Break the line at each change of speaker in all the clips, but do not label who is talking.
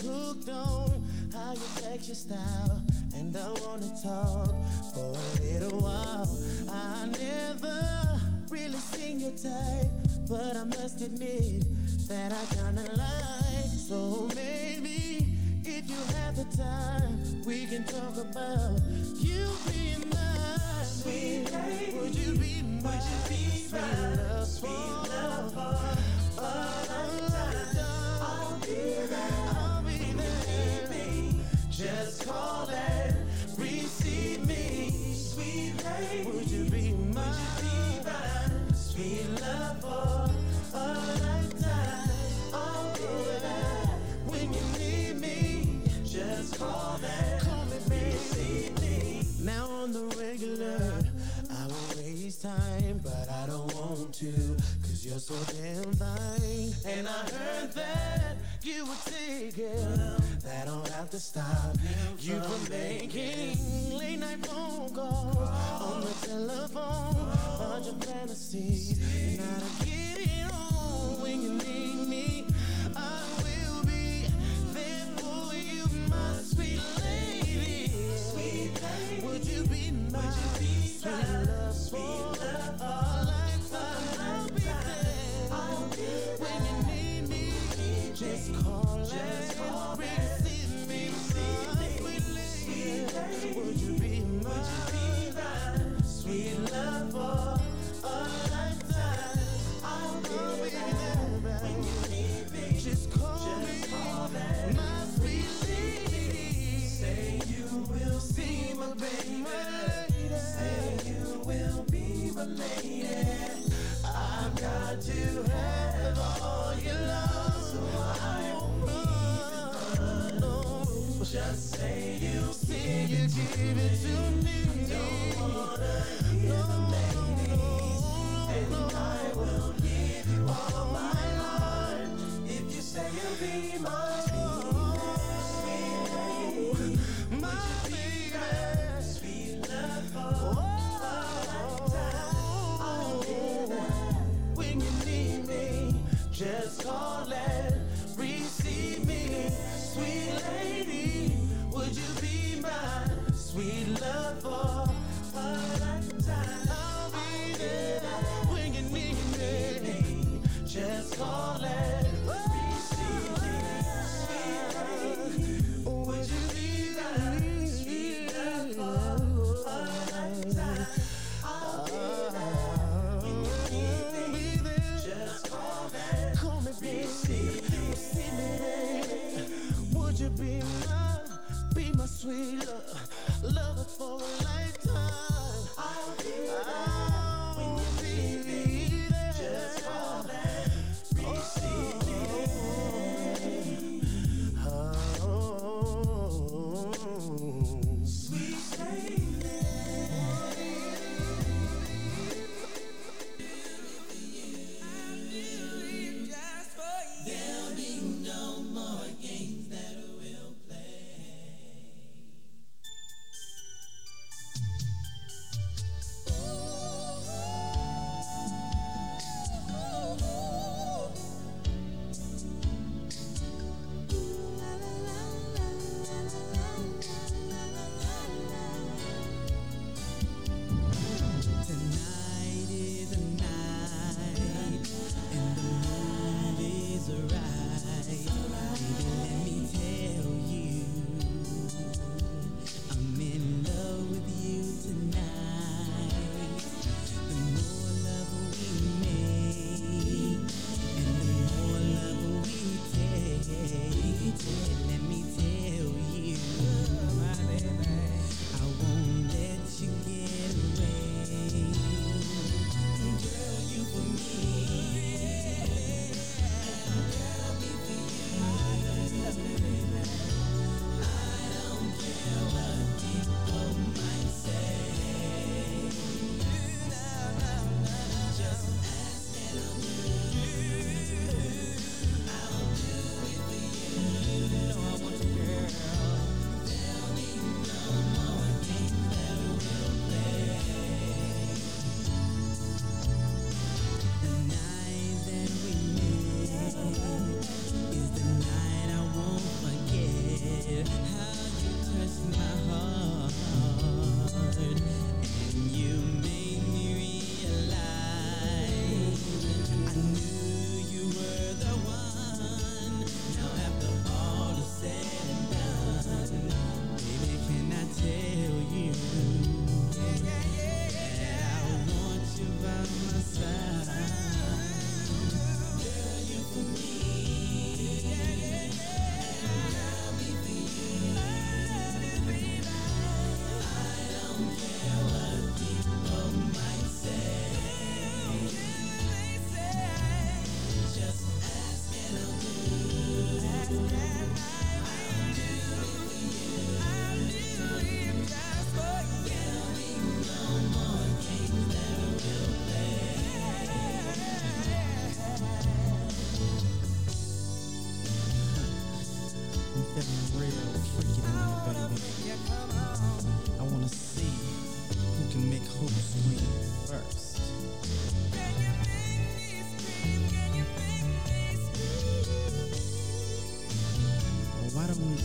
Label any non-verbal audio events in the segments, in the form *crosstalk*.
hooked on how you text your style, and I wanna talk for a little while. I never really seen your type, but I must admit that I kinda like. So maybe if you have the time.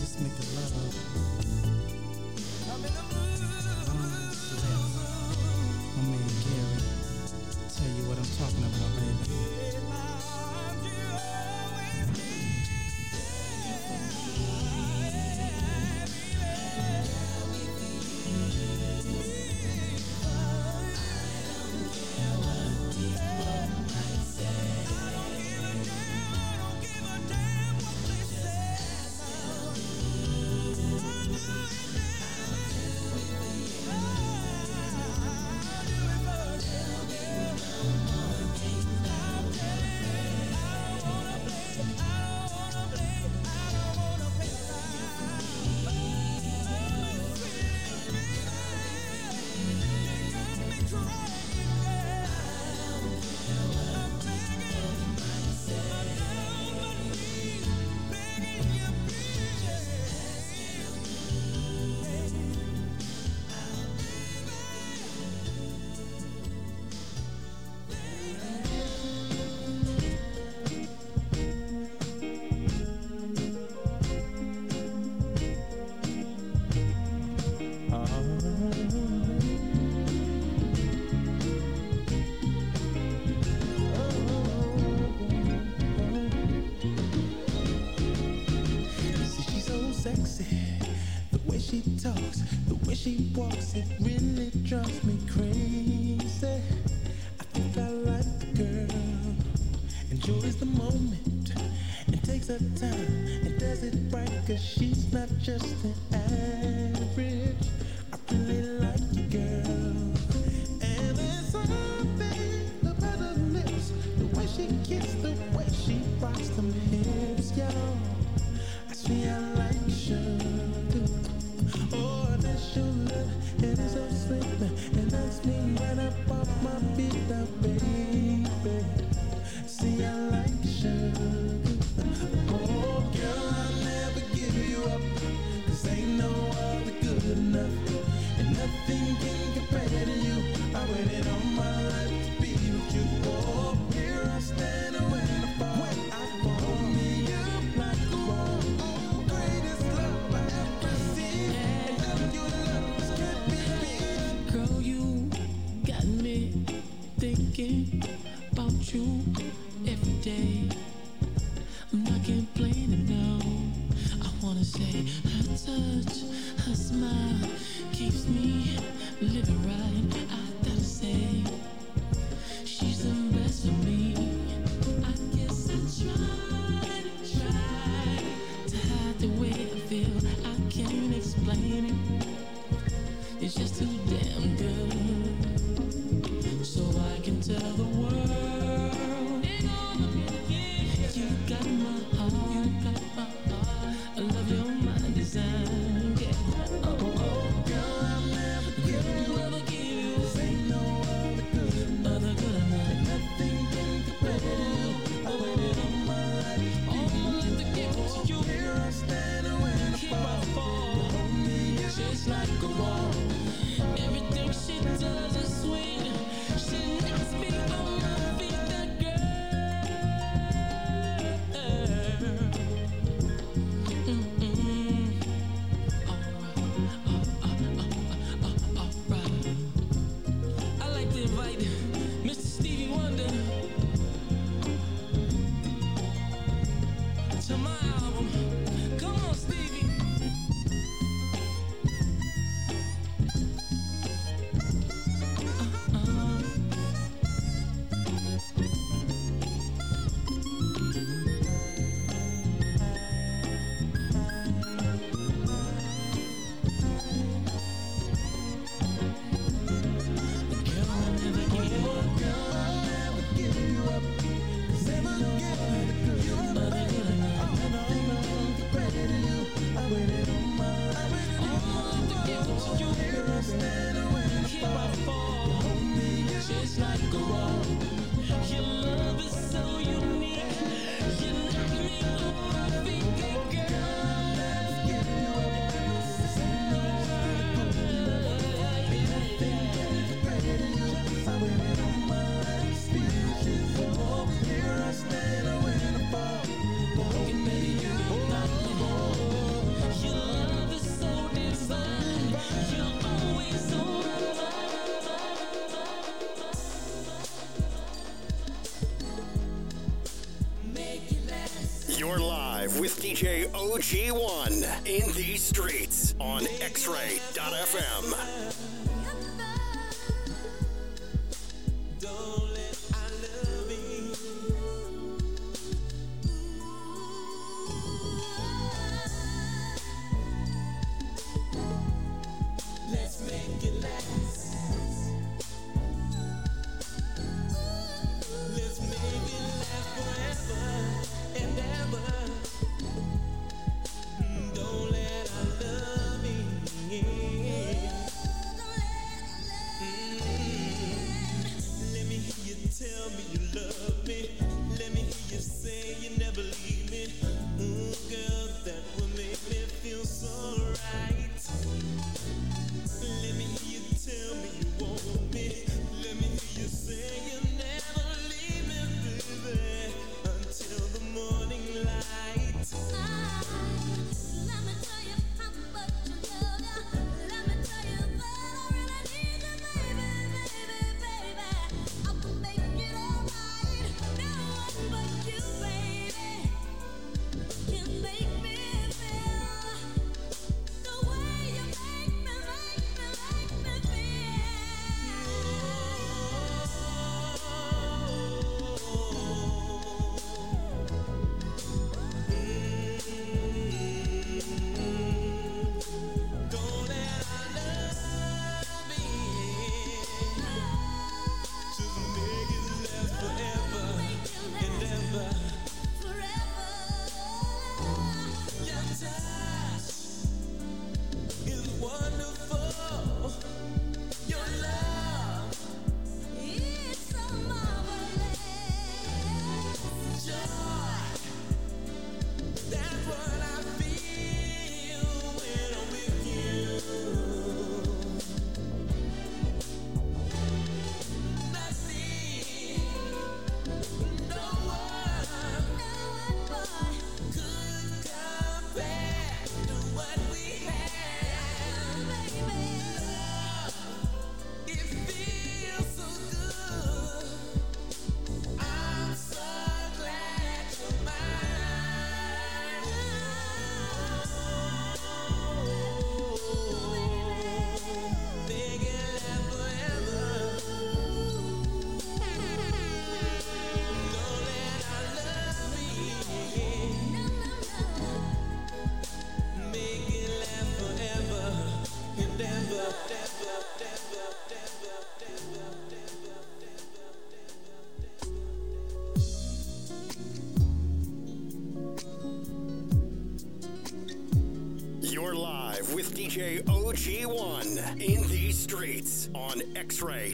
just making love. I'm in the mood. My man Gary, tell you
what I'm talking about, baby.
just
G1. OG1 in the streets on X-Ray.fm.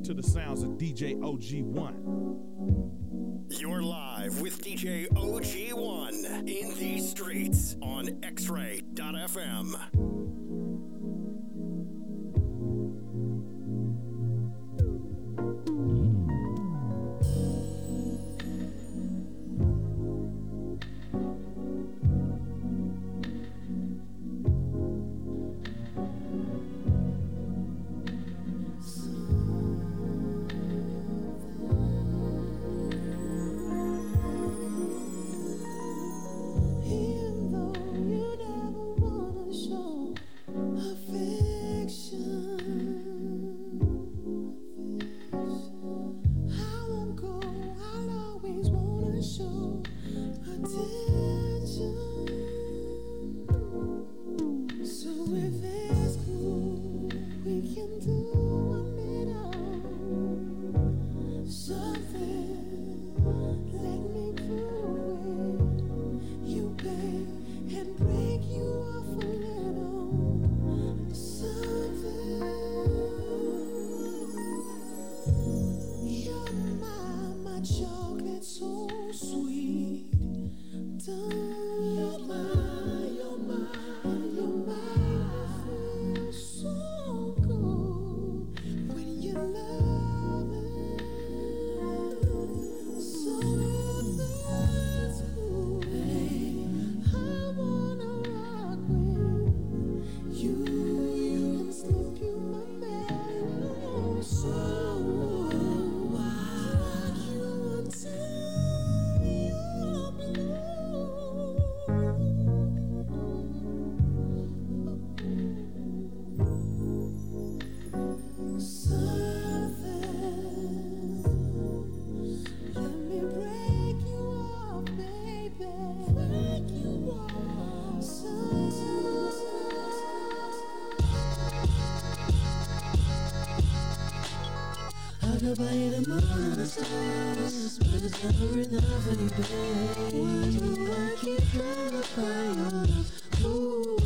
listening to the sounds of DJ OG1.
You're live with DJ OG1 in these streets on X-Ray.fm.
the and the stars But it's never enough babe Why do I keep trying to find your love? Ooh,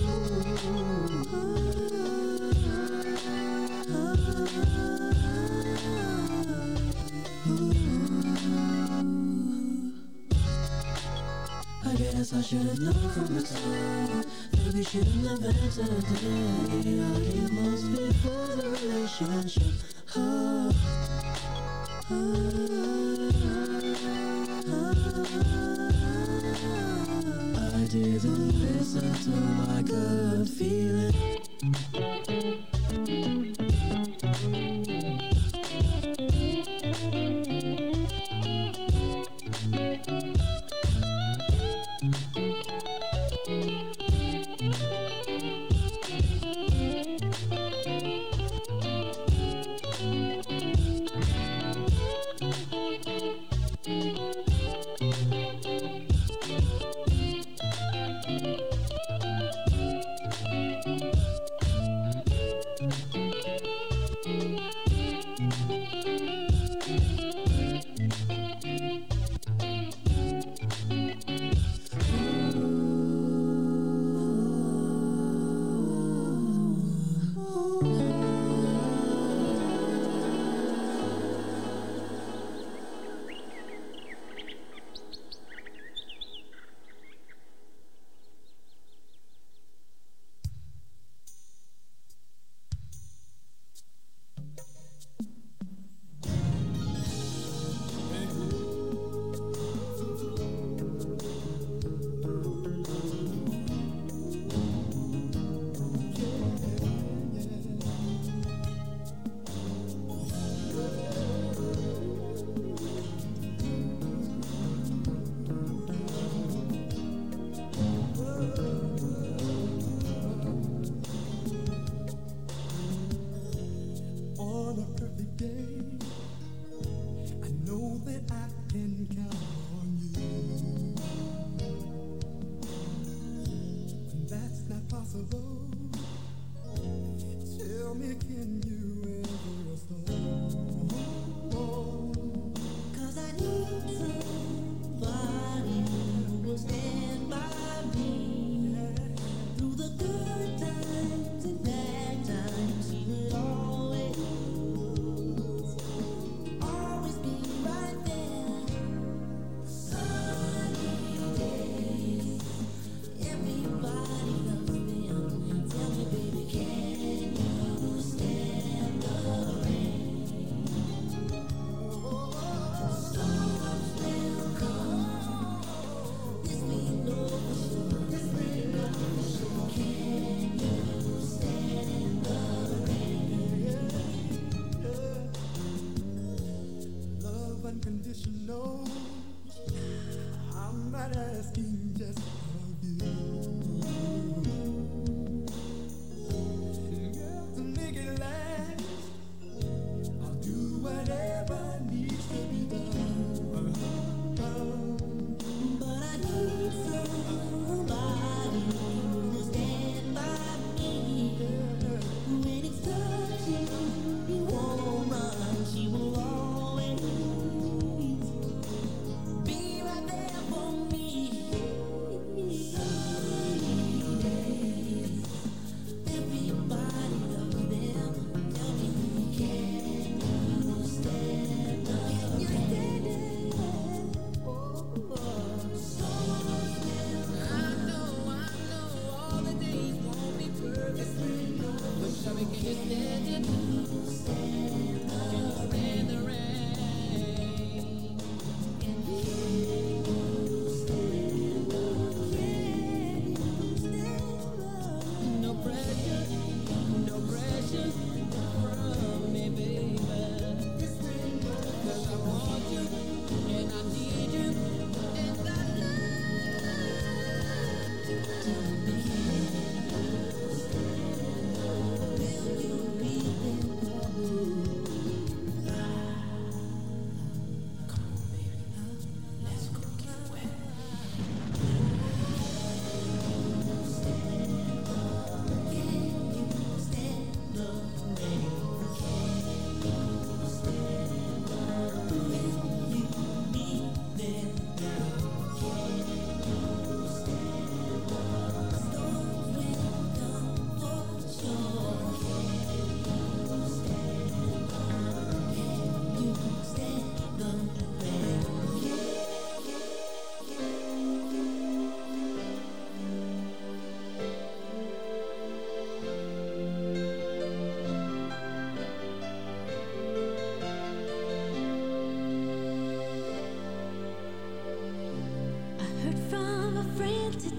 I guess I should've known from the start That we shouldn't have entered today Our it must be for the relationship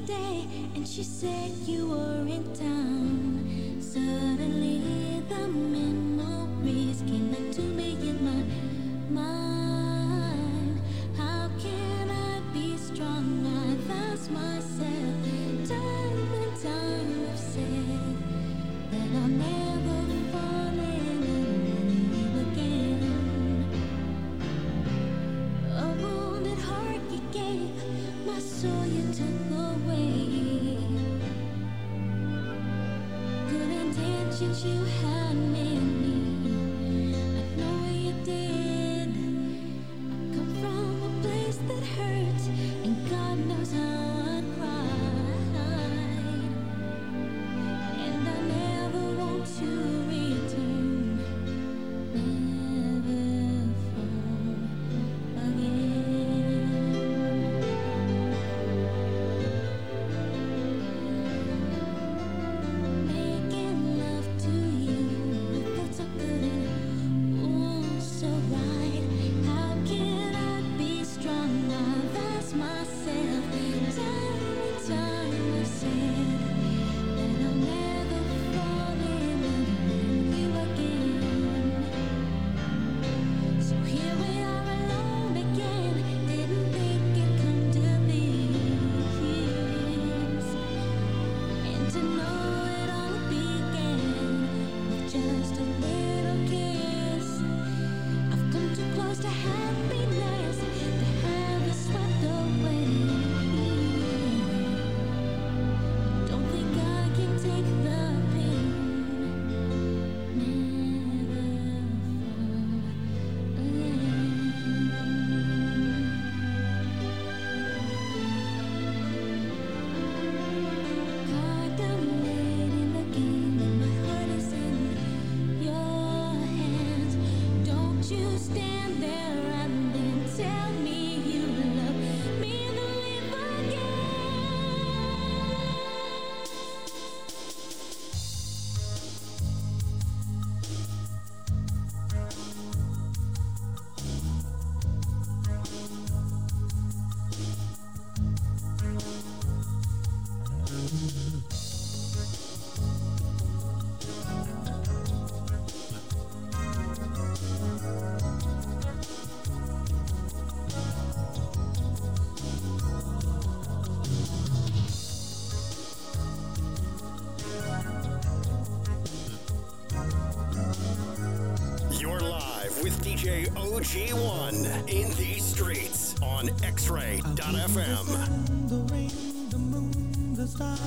day and she
said you
were in town. Suddenly
the
memories came back to
me in my mind.
G1 in these streets on xray.fm. The rain, the moon, the
stars.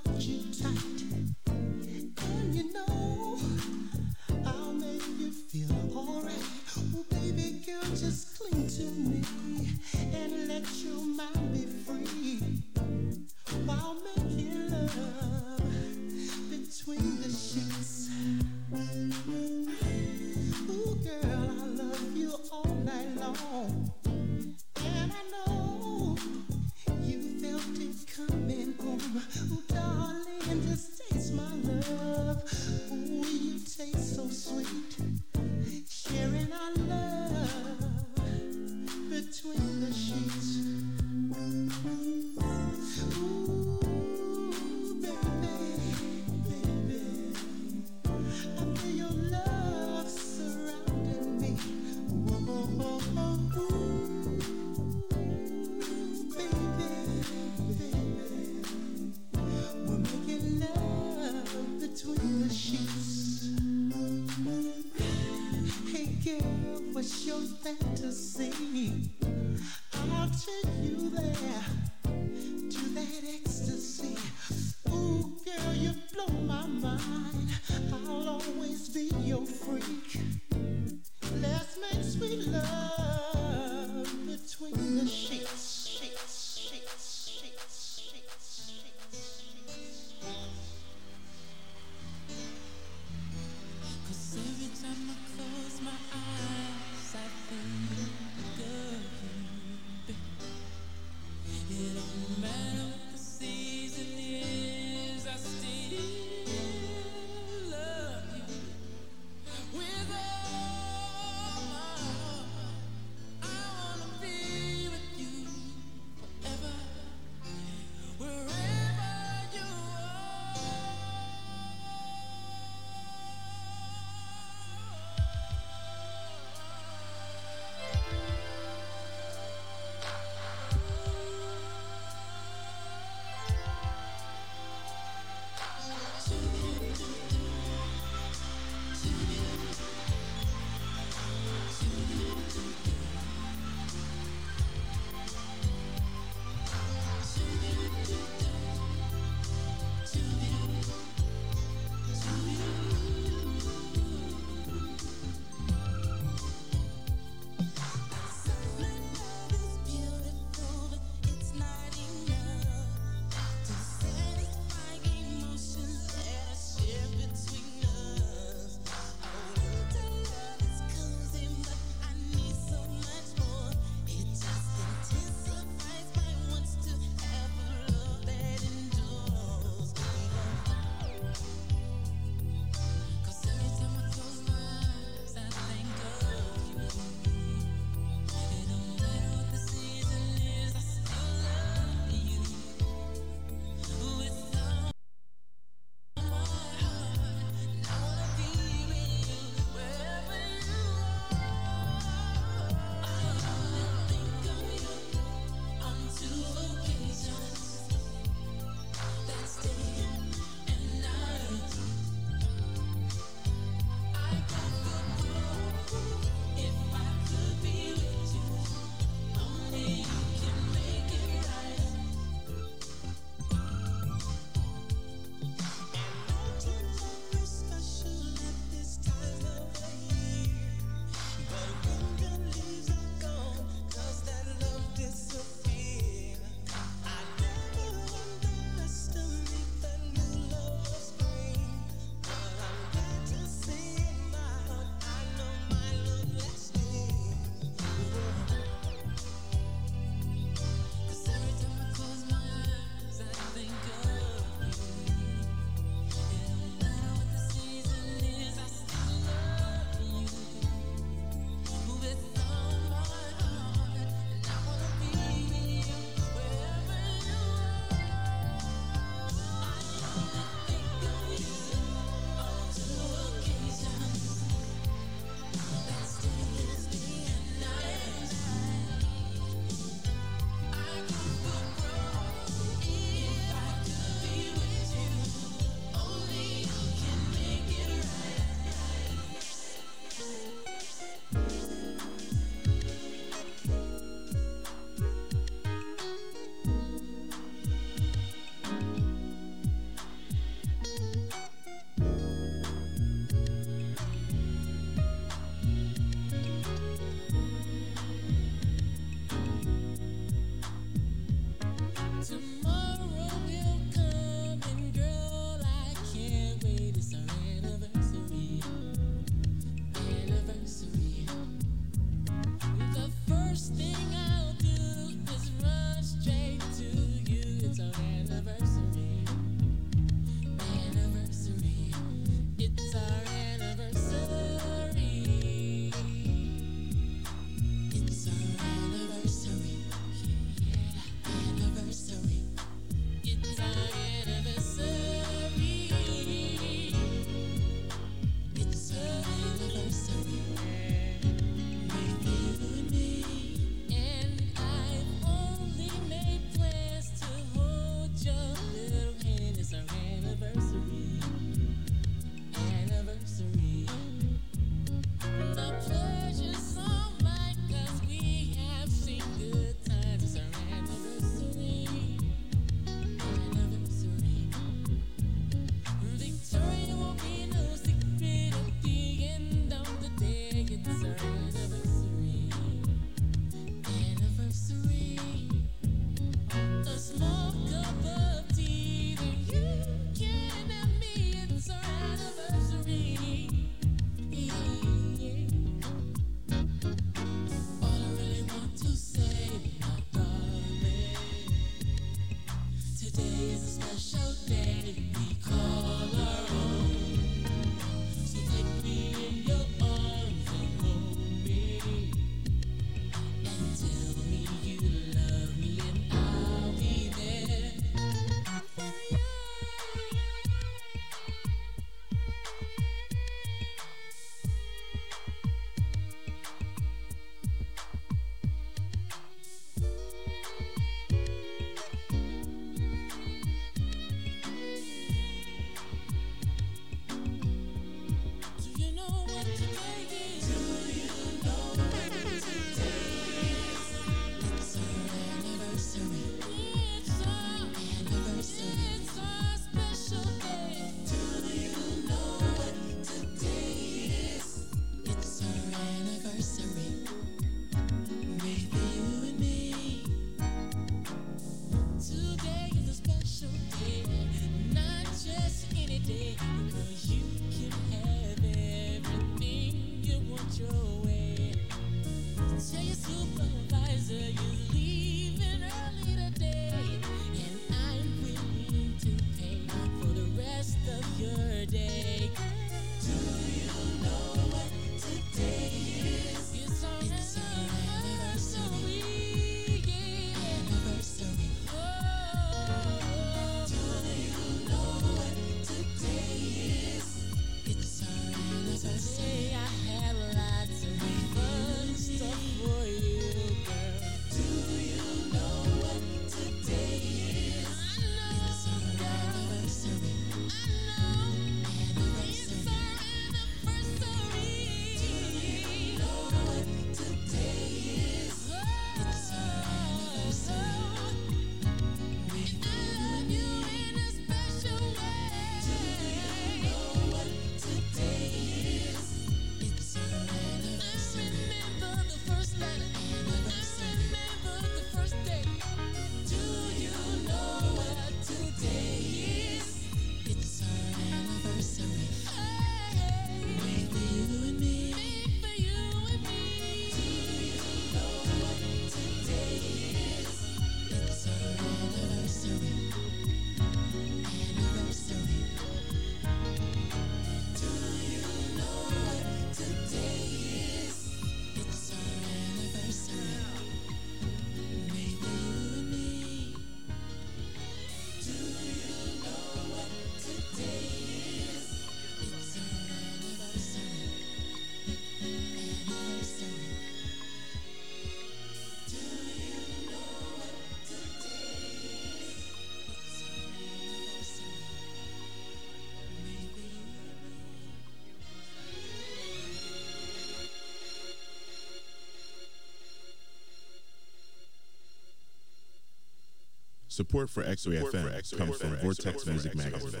Support for X-Ray FM comes from Vortex Music Magazine,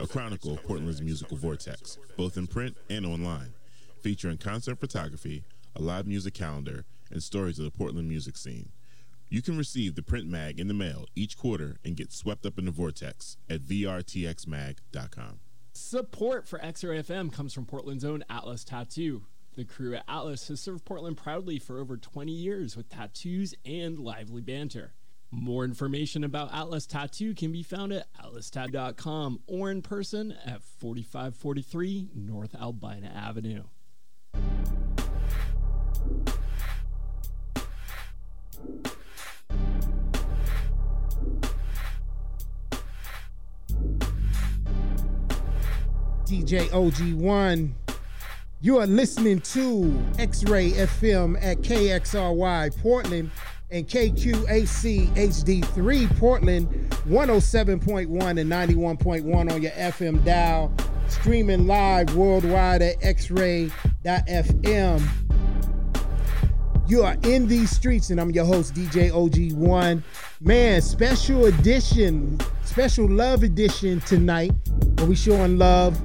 a chronicle of Portland's musical vortex, both in print and online, featuring concert photography, a live music calendar, and stories of the Portland music scene. You can receive the print mag in the mail each quarter and get swept up in the vortex at vrtxmag.com.
Support for X-Ray FM comes from Portland's own Atlas Tattoo. The crew at Atlas has served Portland proudly for over 20 years with tattoos and lively banter. More information about Atlas Tattoo can be found at atlastattoo.com or in person at 4543 North Albina Avenue.
DJ OG1. You are listening to X Ray FM at KXRY Portland and KQAC HD3 Portland 107.1 and 91.1 on your FM dial, streaming live worldwide at xray.fm. You are in these streets, and I'm your host, DJ OG1. Man, special edition, special love edition tonight, where we showing love,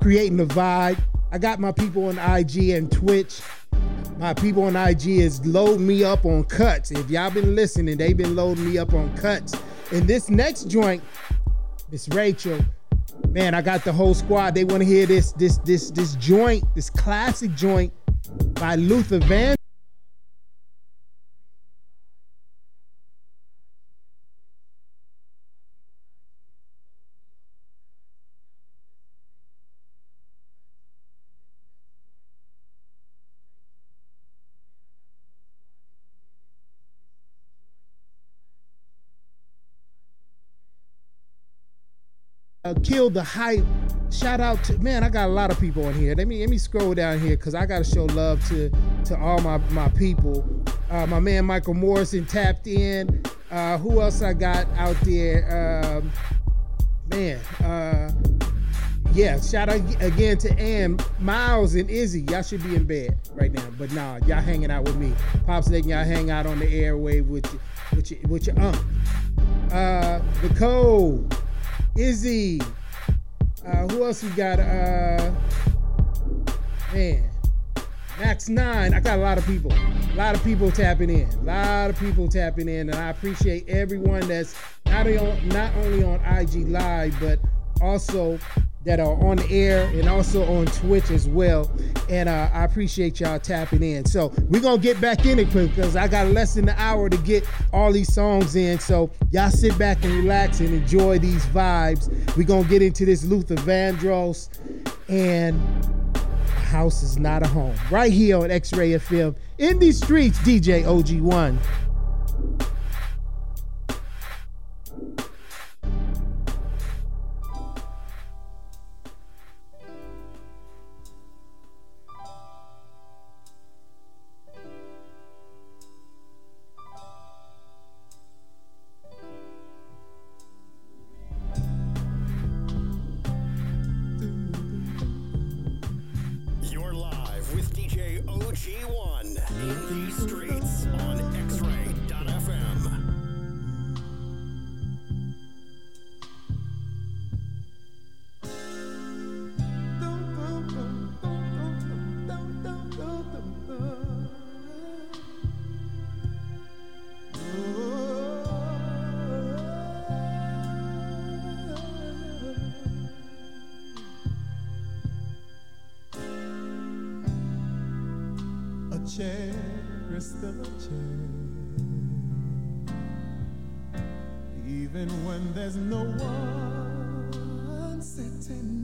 creating the vibe. I got my people on IG and Twitch my people on IG is loading me up on cuts. If y'all been listening, they been loading me up on cuts. And this next joint, Miss Rachel, man, I got the whole squad. They want to hear this, this, this, this joint, this classic joint by Luther Van. Kill the Hype. Shout out to man, I got a lot of people on here. Let me let me scroll down here because I gotta show love to to all my my people. Uh, my man Michael Morrison tapped in. Uh, who else I got out there? Um, man, uh, yeah, shout out again to Ann, Miles, and Izzy. Y'all should be in bed right now, but nah, y'all hanging out with me. Pops letting y'all hang out on the airwave with your, with your, with your aunt. Uh, Nicole, Izzy. Uh, who else we got? Uh, man, Max Nine. I got a lot of people. A lot of people tapping in. A lot of people tapping in, and I appreciate everyone that's not on not only on IG Live, but also that are on the air and also on Twitch as well. And uh, I appreciate y'all tapping in. So we're gonna get back in it quick because I got less than an hour to get all these songs in. So y'all sit back and relax and enjoy these vibes. We're gonna get into this Luther Vandross and house is not a home. Right here on X-Ray FM in these streets, DJ OG1.
setting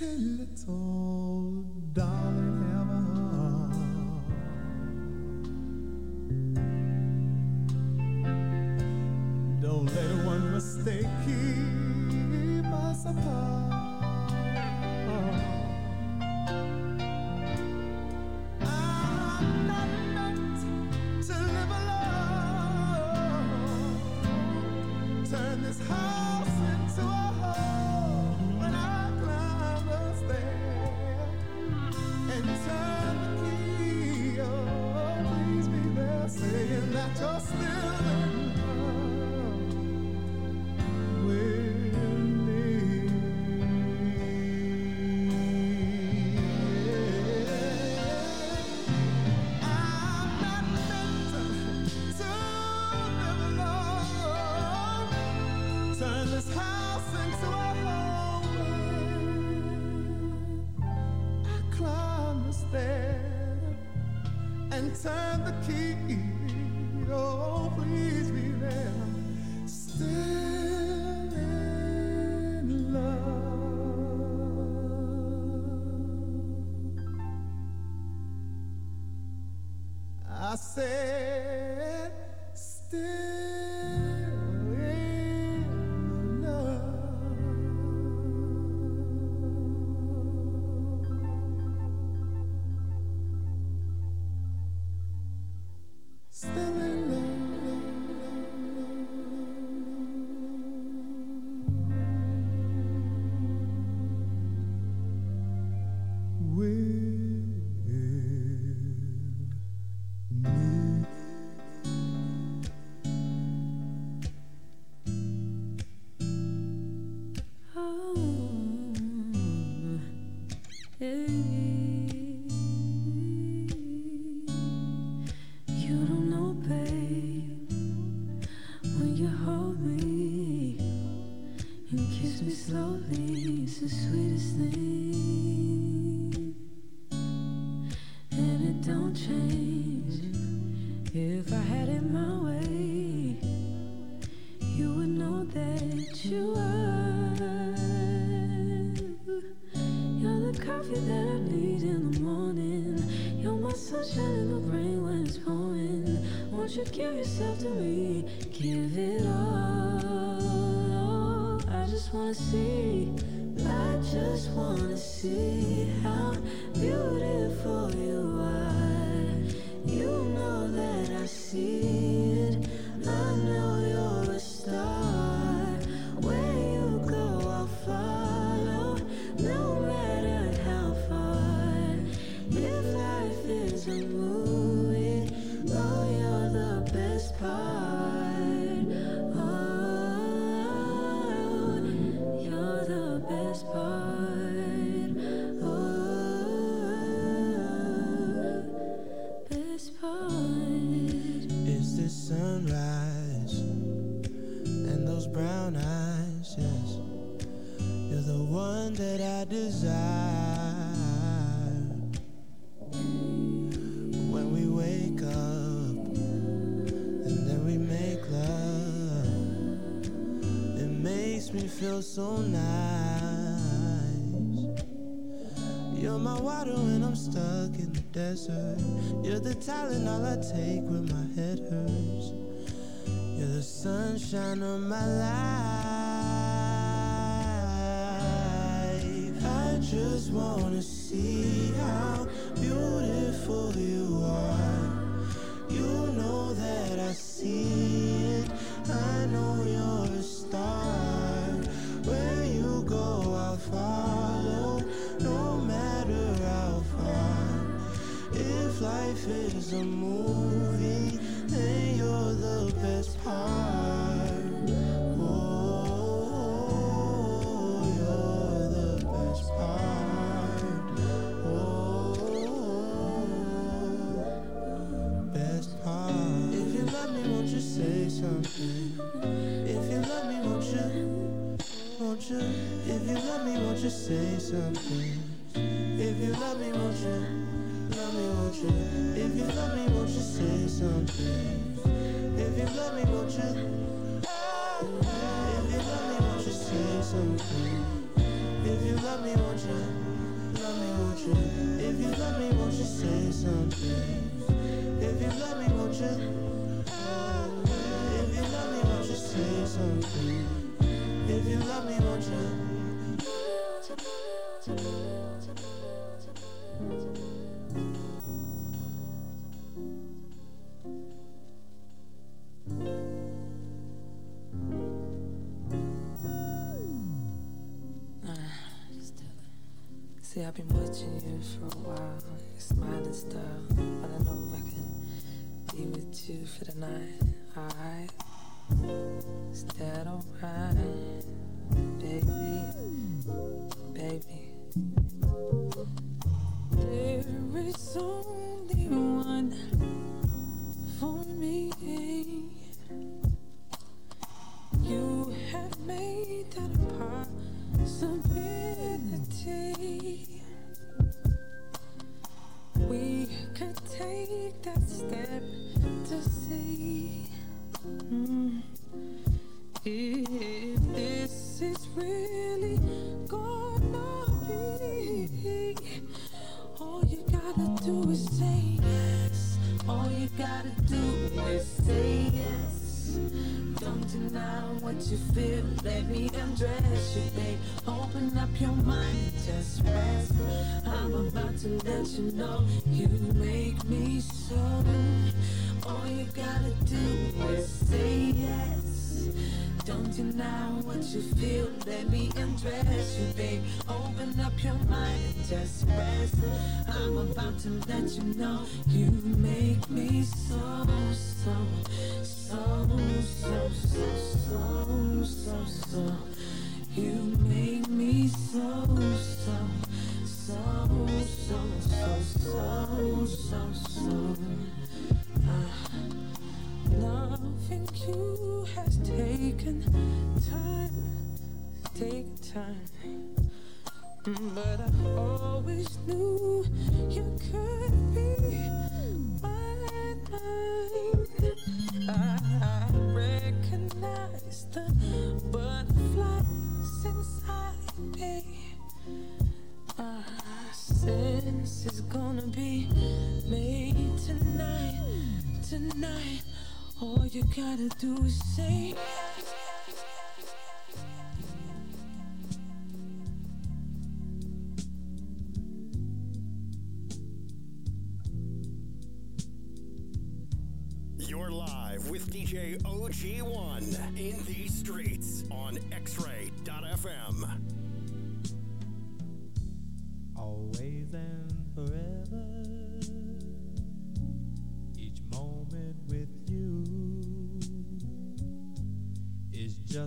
pretty little
take when my head hurts. You're the sunshine of my life. I just wanna see
I've been watching you for a while. Your smiling style. don't know if I can be with you for the night. Alright. Is that alright? your mind just rest. I'm about to let you know. You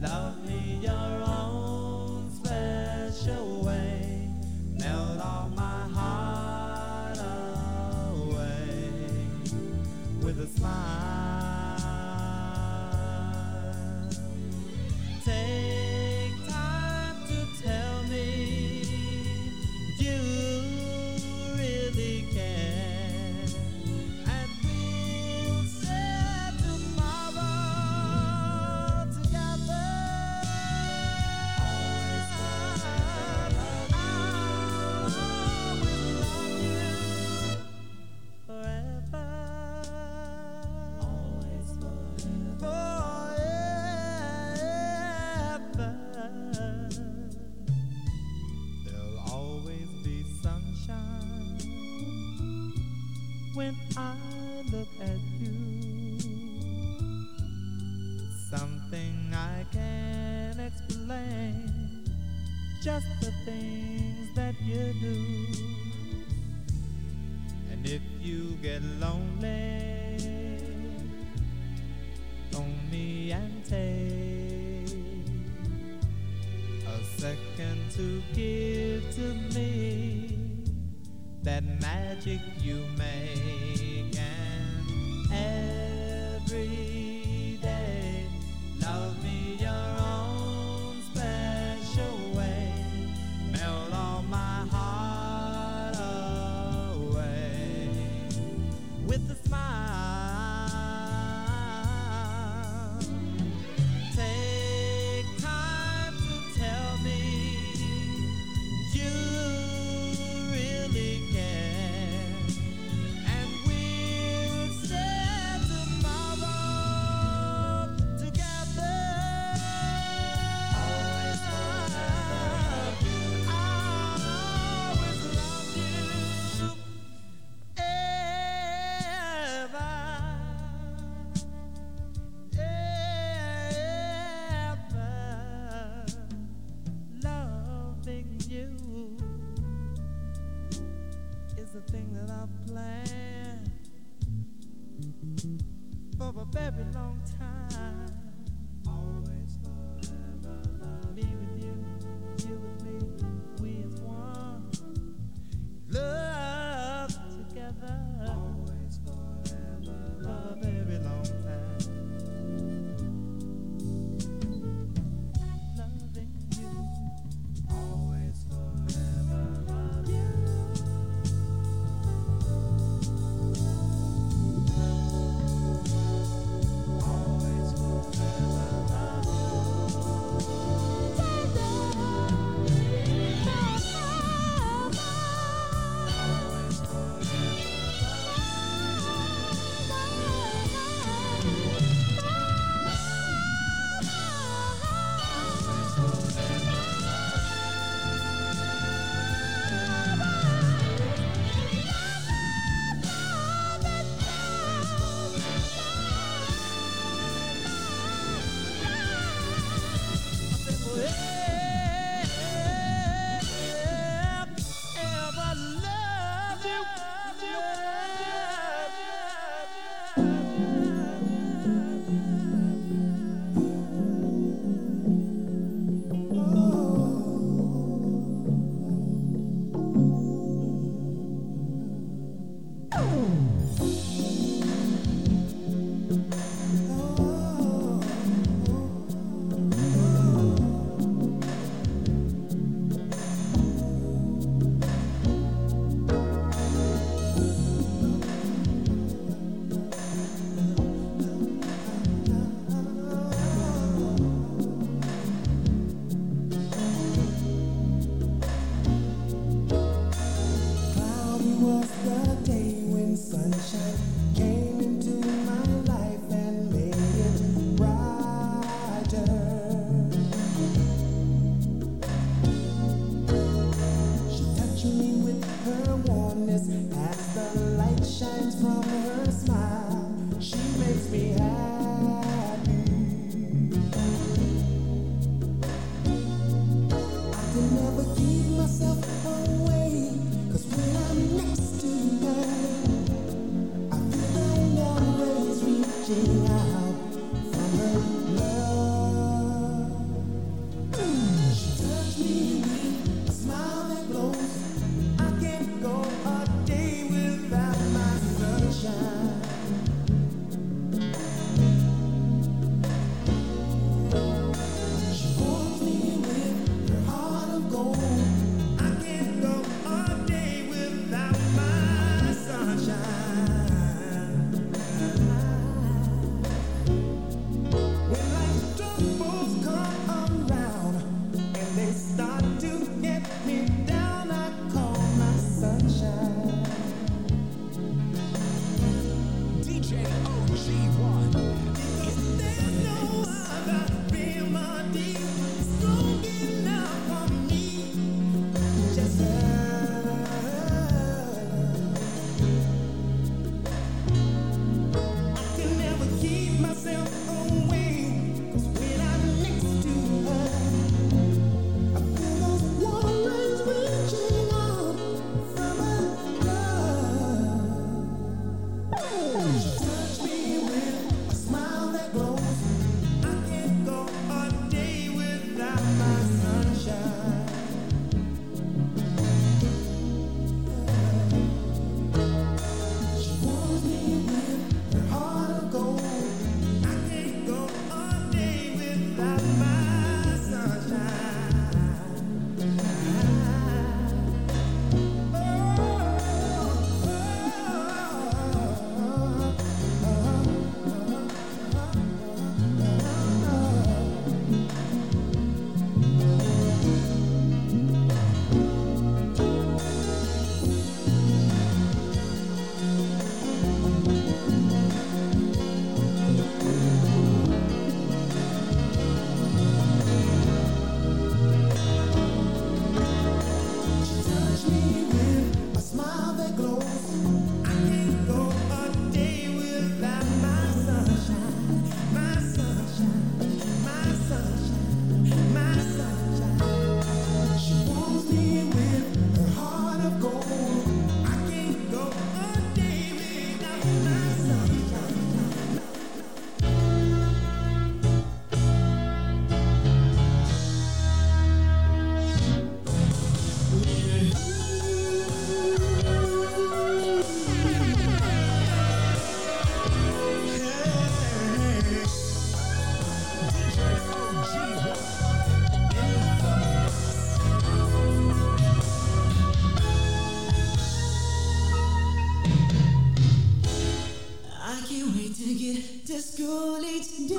love.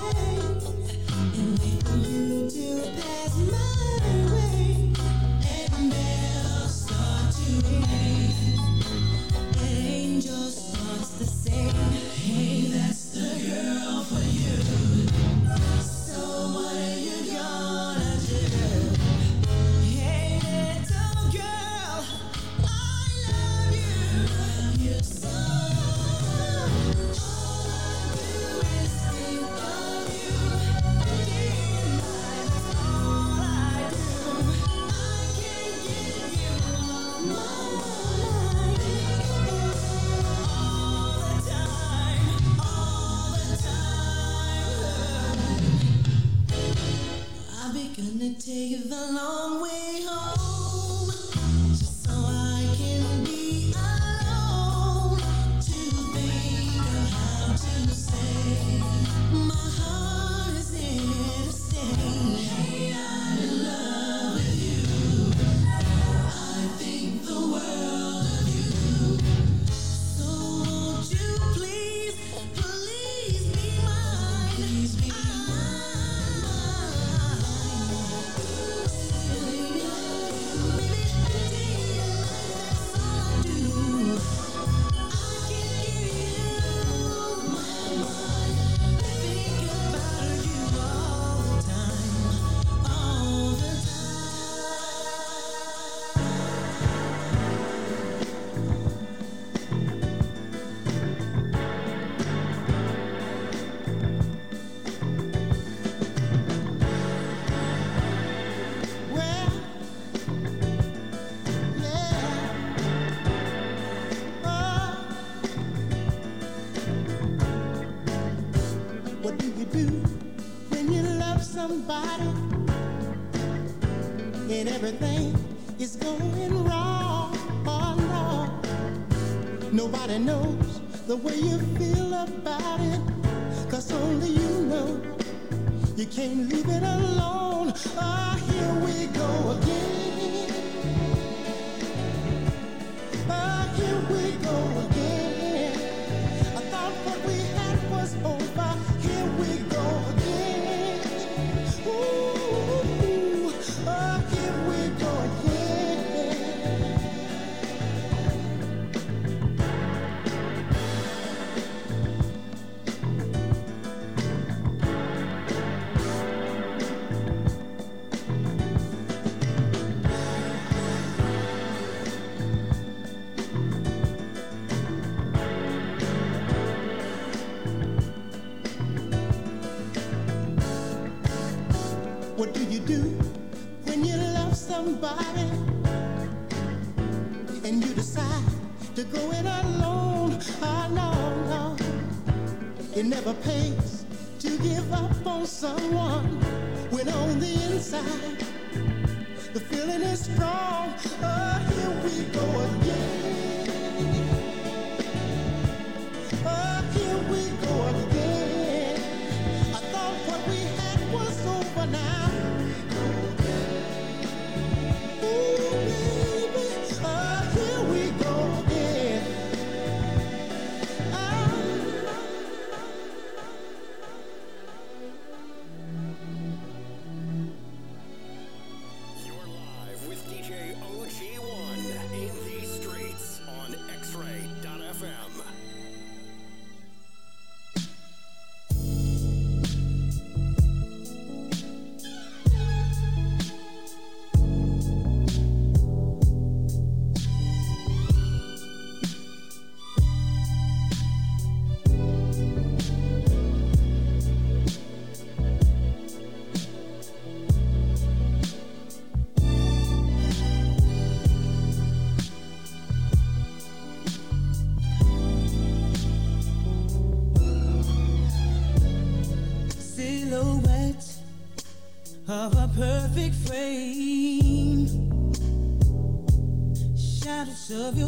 and wait
for you
to pass my somebody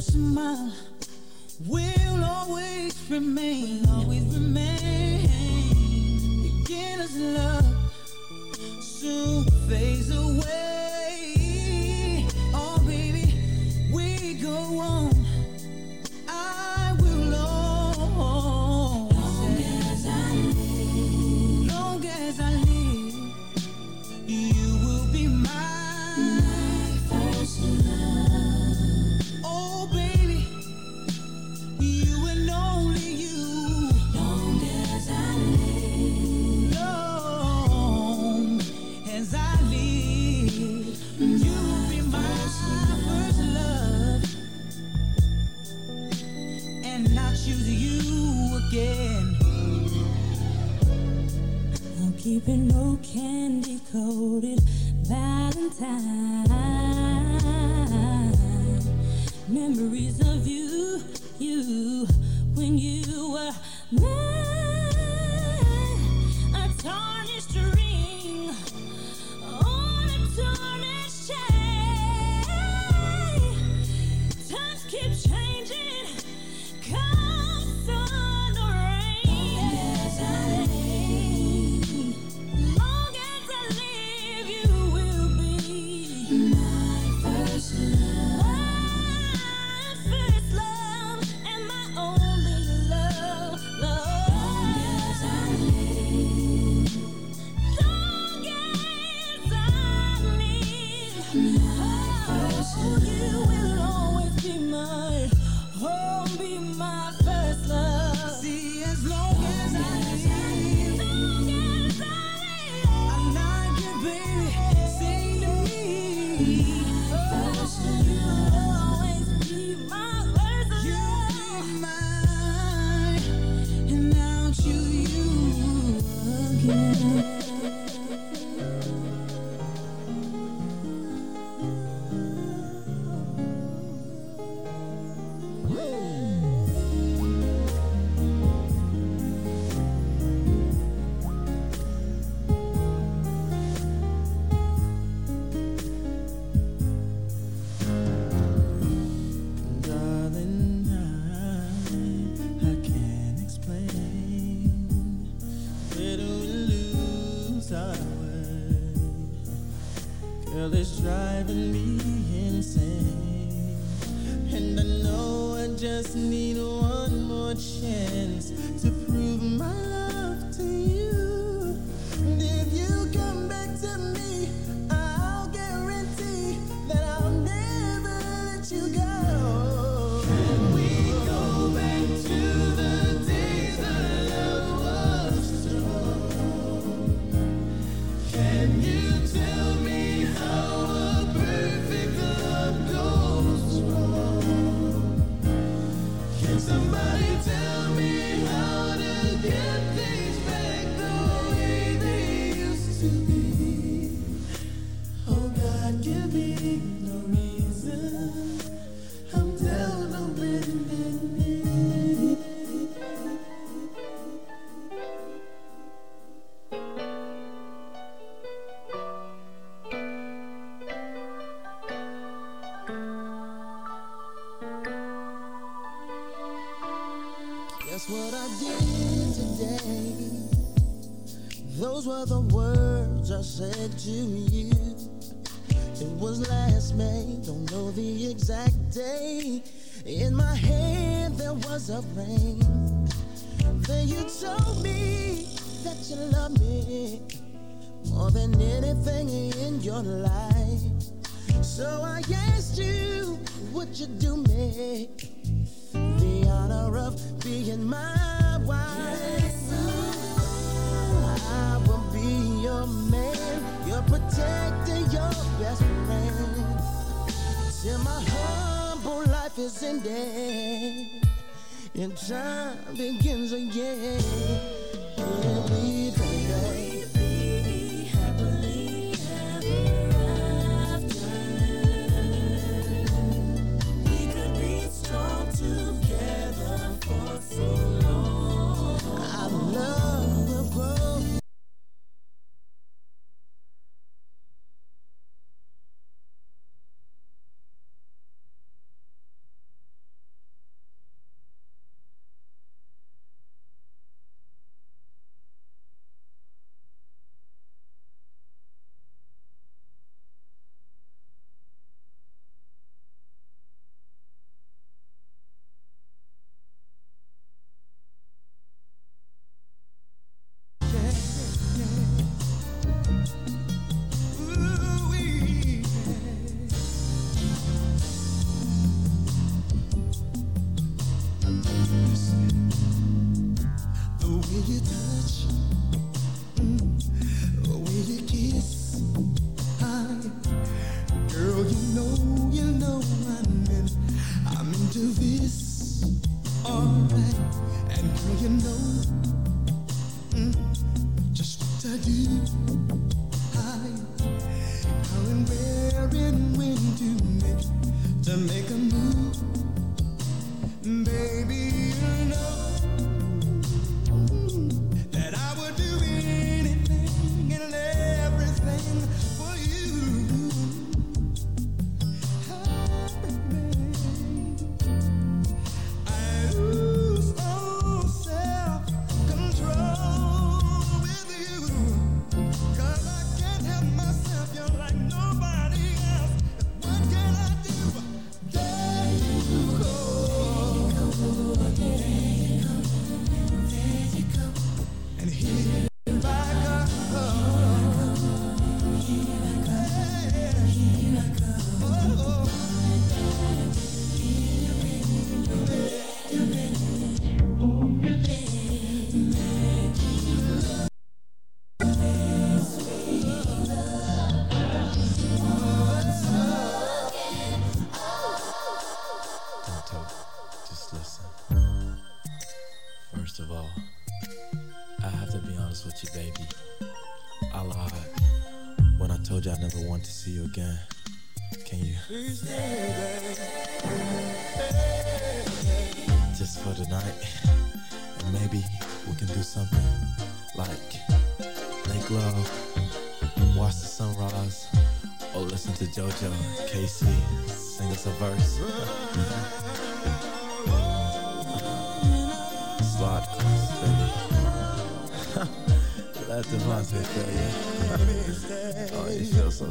smile.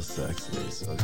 sexy. So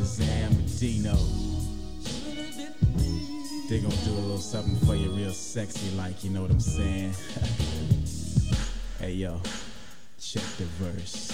Shazam and
Dino.
They gonna do a little something for you real sexy like, you know what I'm saying? *laughs* hey yo, check the verse.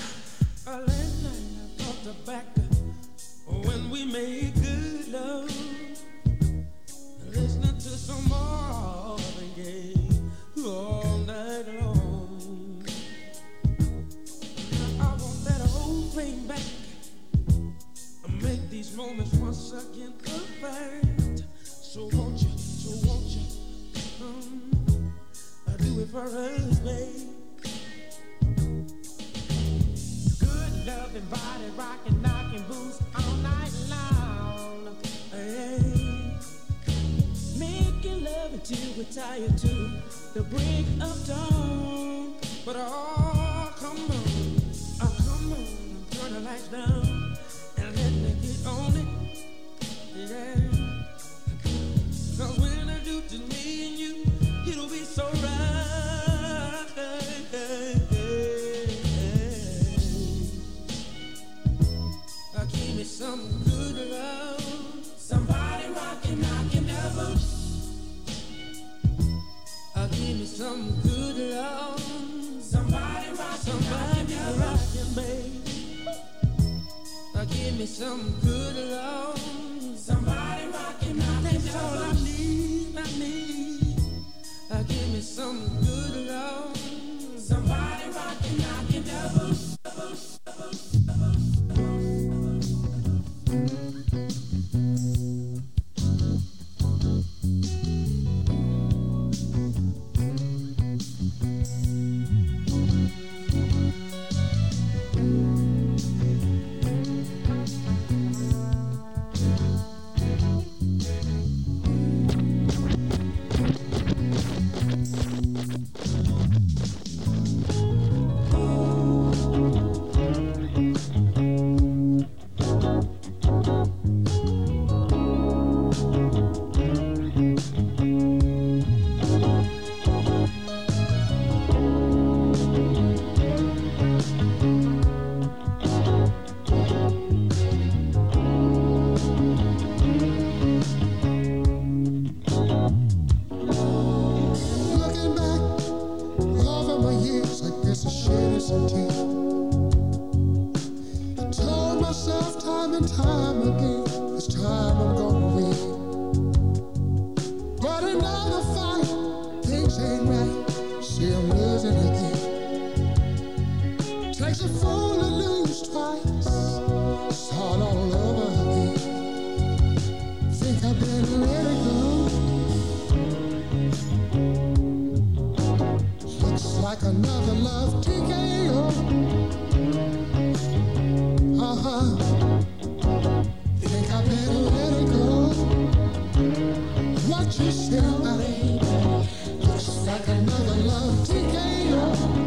just like another love to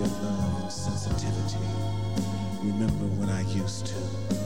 your love and sensitivity. Remember when I used to.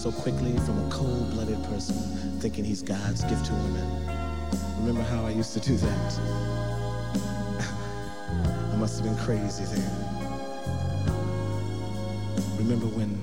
So
quickly from a cold-blooded person thinking he's God's gift to women. Remember how I used to do that? *laughs* I must have been crazy then. Remember when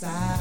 side.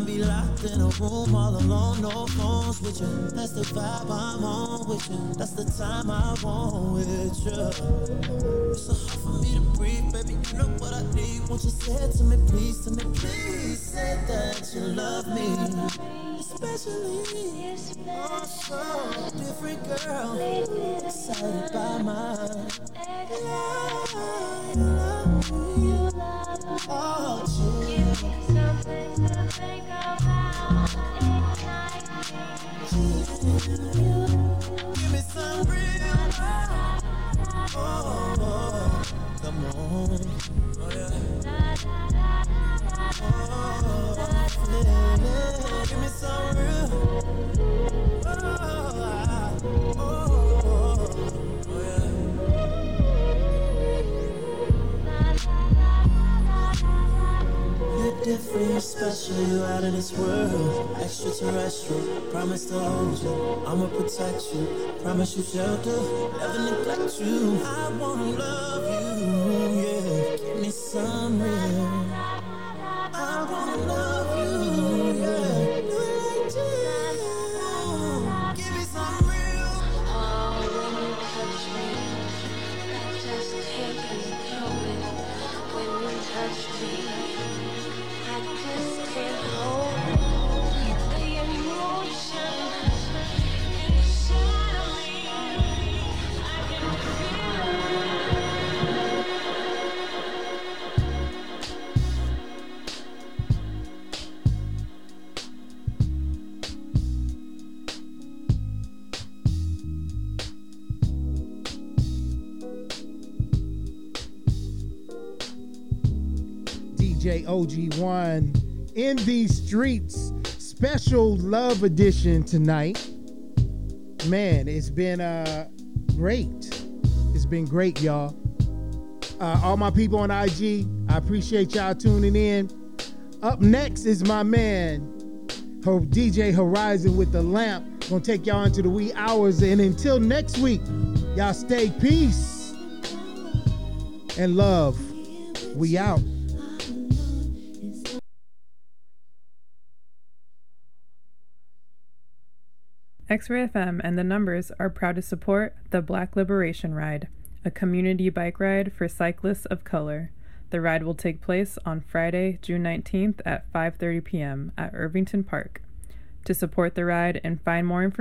I'm be locked in a room all alone, no phones with you. That's the vibe I'm on with you. That's the time I want with you. It's so hard for me to breathe, baby. You know what I need. Won't you say it to me, please, to me, please. Say that you love me, especially. Oh, so different, girl. Excited by my should shelter, never neglect you.
OG1 in these streets special love edition tonight. Man, it's been uh great. It's been great, y'all. Uh, all my people on IG, I appreciate y'all tuning in. Up next is my man, DJ Horizon with the lamp. Gonna take y'all into the wee hours. And until next week, y'all stay peace and love. We out.
X-Ray FM and the Numbers are proud to support the Black Liberation Ride, a community bike ride for cyclists of color. The ride will take place on Friday, June 19th at 5:30 p.m. at Irvington Park. To support the ride and find more information